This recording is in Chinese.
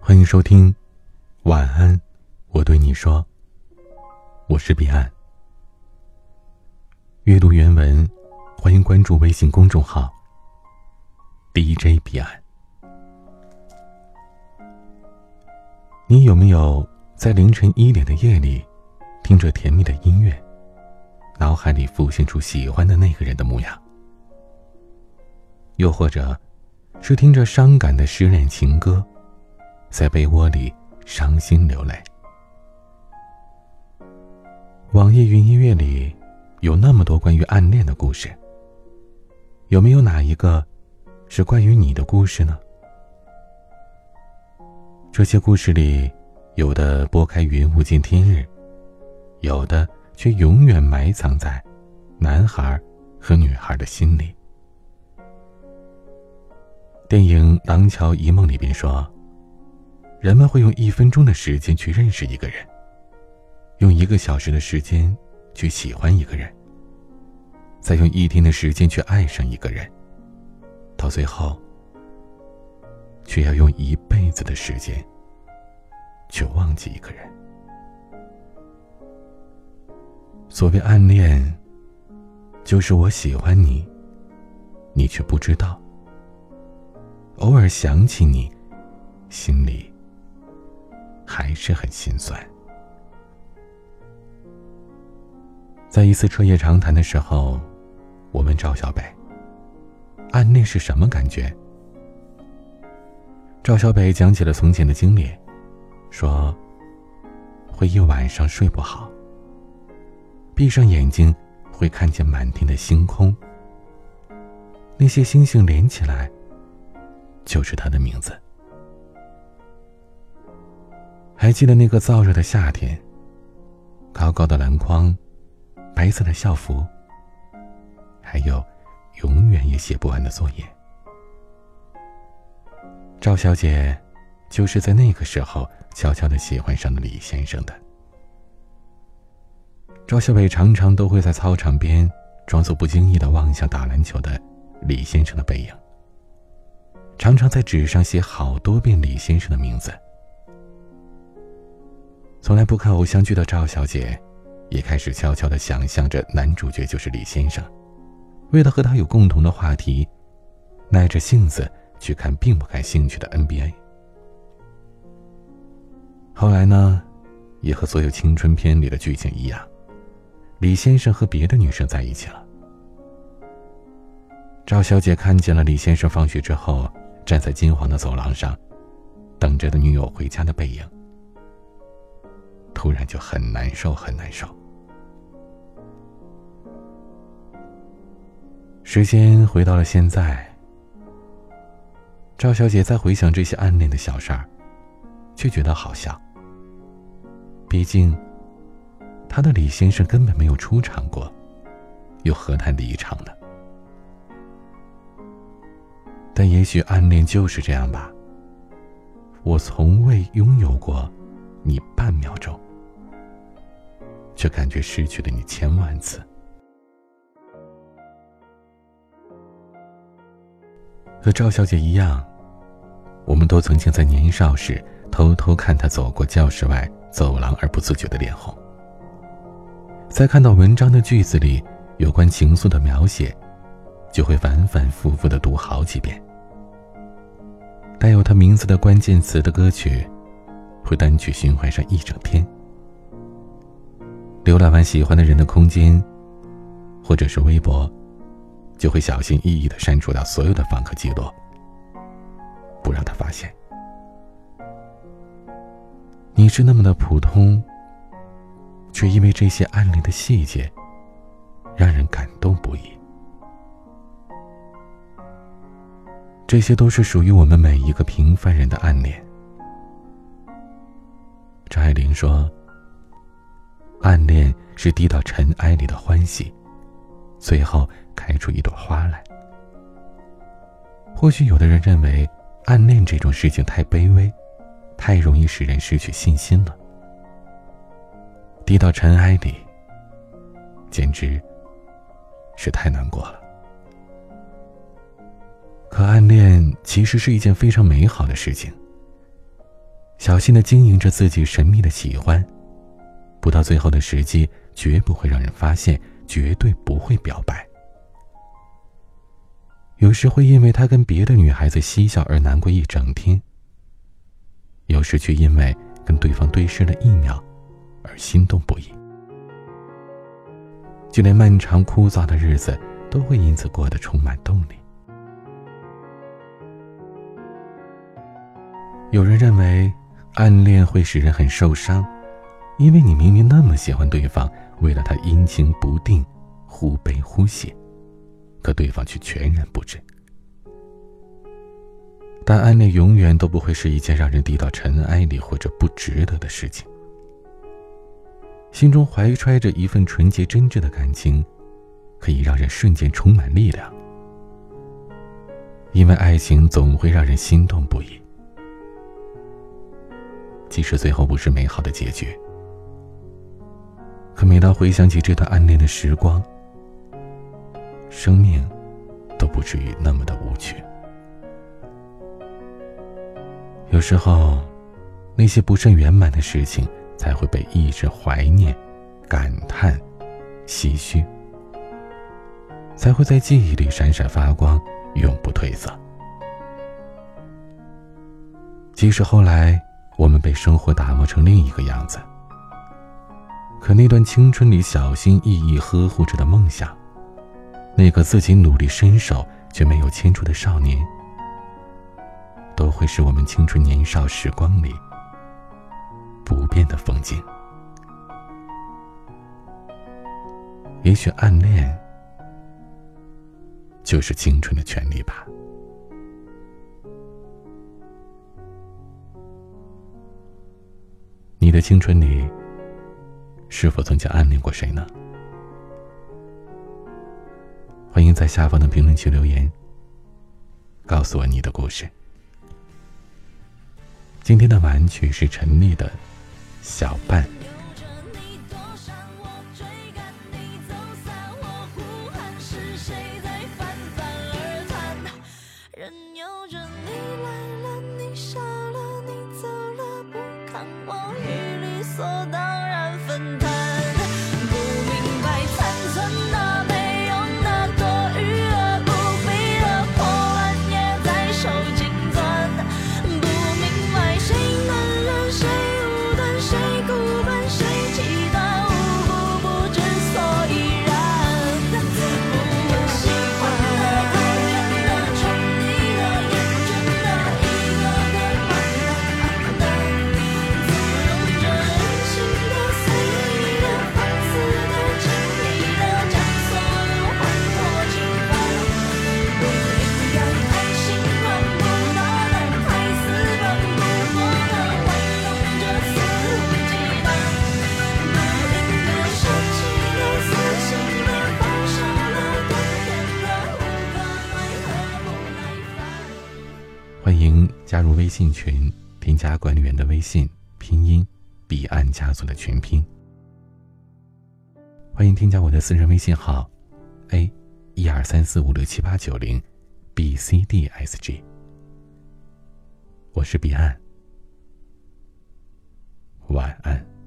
欢迎收听，晚安，我对你说，我是彼岸。阅读原文，欢迎关注微信公众号 DJ 彼岸。你有没有在凌晨一点的夜里，听着甜蜜的音乐，脑海里浮现出喜欢的那个人的模样？又或者，是听着伤感的失恋情歌？在被窝里伤心流泪。网易云音乐里有那么多关于暗恋的故事，有没有哪一个是关于你的故事呢？这些故事里，有的拨开云雾见天日，有的却永远埋藏在男孩和女孩的心里。电影《廊桥遗梦》里边说。人们会用一分钟的时间去认识一个人，用一个小时的时间去喜欢一个人，再用一天的时间去爱上一个人，到最后，却要用一辈子的时间去忘记一个人。所谓暗恋，就是我喜欢你，你却不知道，偶尔想起你，心里。还是很心酸。在一次彻夜长谈的时候，我问赵小北：“暗恋是什么感觉？”赵小北讲起了从前的经历，说：“会一晚上睡不好，闭上眼睛会看见满天的星空，那些星星连起来，就是他的名字。”还记得那个燥热的夏天，高高的篮筐，白色的校服，还有永远也写不完的作业。赵小姐就是在那个时候悄悄的喜欢上了李先生的。赵小北常常都会在操场边装作不经意的望向打篮球的李先生的背影，常常在纸上写好多遍李先生的名字。从来不看偶像剧的赵小姐，也开始悄悄的想象着男主角就是李先生。为了和他有共同的话题，耐着性子去看并不感兴趣的 NBA。后来呢，也和所有青春片里的剧情一样，李先生和别的女生在一起了。赵小姐看见了李先生放学之后站在金黄的走廊上，等着的女友回家的背影。突然就很难受，很难受。时间回到了现在，赵小姐再回想这些暗恋的小事儿，却觉得好笑。毕竟，她的李先生根本没有出场过，又何谈离场呢？但也许暗恋就是这样吧。我从未拥有过你半秒钟。却感觉失去了你千万次。和赵小姐一样，我们都曾经在年少时偷偷看她走过教室外走廊而不自觉的脸红。在看到文章的句子里有关情愫的描写，就会反反复复的读好几遍。带有她名字的关键词的歌曲，会单曲循环上一整天。浏览完喜欢的人的空间，或者是微博，就会小心翼翼的删除掉所有的访客记录，不让他发现。你是那么的普通，却因为这些暗恋的细节，让人感动不已。这些都是属于我们每一个平凡人的暗恋。张爱玲说。暗恋是滴到尘埃里的欢喜，最后开出一朵花来。或许有的人认为，暗恋这种事情太卑微，太容易使人失去信心了。滴到尘埃里，简直是太难过了。可暗恋其实是一件非常美好的事情，小心的经营着自己神秘的喜欢，不到最后的时机，绝不会让人发现，绝对不会表白。有时会因为他跟别的女孩子嬉笑而难过一整天，有时却因为跟对方对视了一秒而心动不已。就连漫长枯燥的日子，都会因此过得充满动力。有人认为，暗恋会使人很受伤，因为你明明那么喜欢对方，为了他阴晴不定，忽悲忽喜。可对方却全然不知，但暗恋永远都不会是一件让人低到尘埃里或者不值得的事情。心中怀揣着一份纯洁真挚的感情，可以让人瞬间充满力量。因为爱情总会让人心动不已，即使最后不是美好的结局，可每当回想起这段暗恋的时光。生命都不至于那么的无趣。有时候，那些不甚圆满的事情才会被一直怀念、感叹、唏嘘，才会在记忆里闪闪发光，永不褪色。即使后来我们被生活打磨成另一个样子，可那段青春里小心翼翼呵护着的梦想。那个自己努力伸手却没有牵住的少年，都会是我们青春年少时光里不变的风景。也许暗恋就是青春的权利吧。你的青春里，是否曾经暗恋过谁呢？欢迎在下方的评论区留言，告诉我你的故事。今天的晚曲是陈粒的《小半》。欢迎加入微信群，添加管理员的微信，拼音彼岸家族的全拼。欢迎添加我的私人微信号：a 一二三四五六七八九零 b c d s g。我是彼岸，晚安。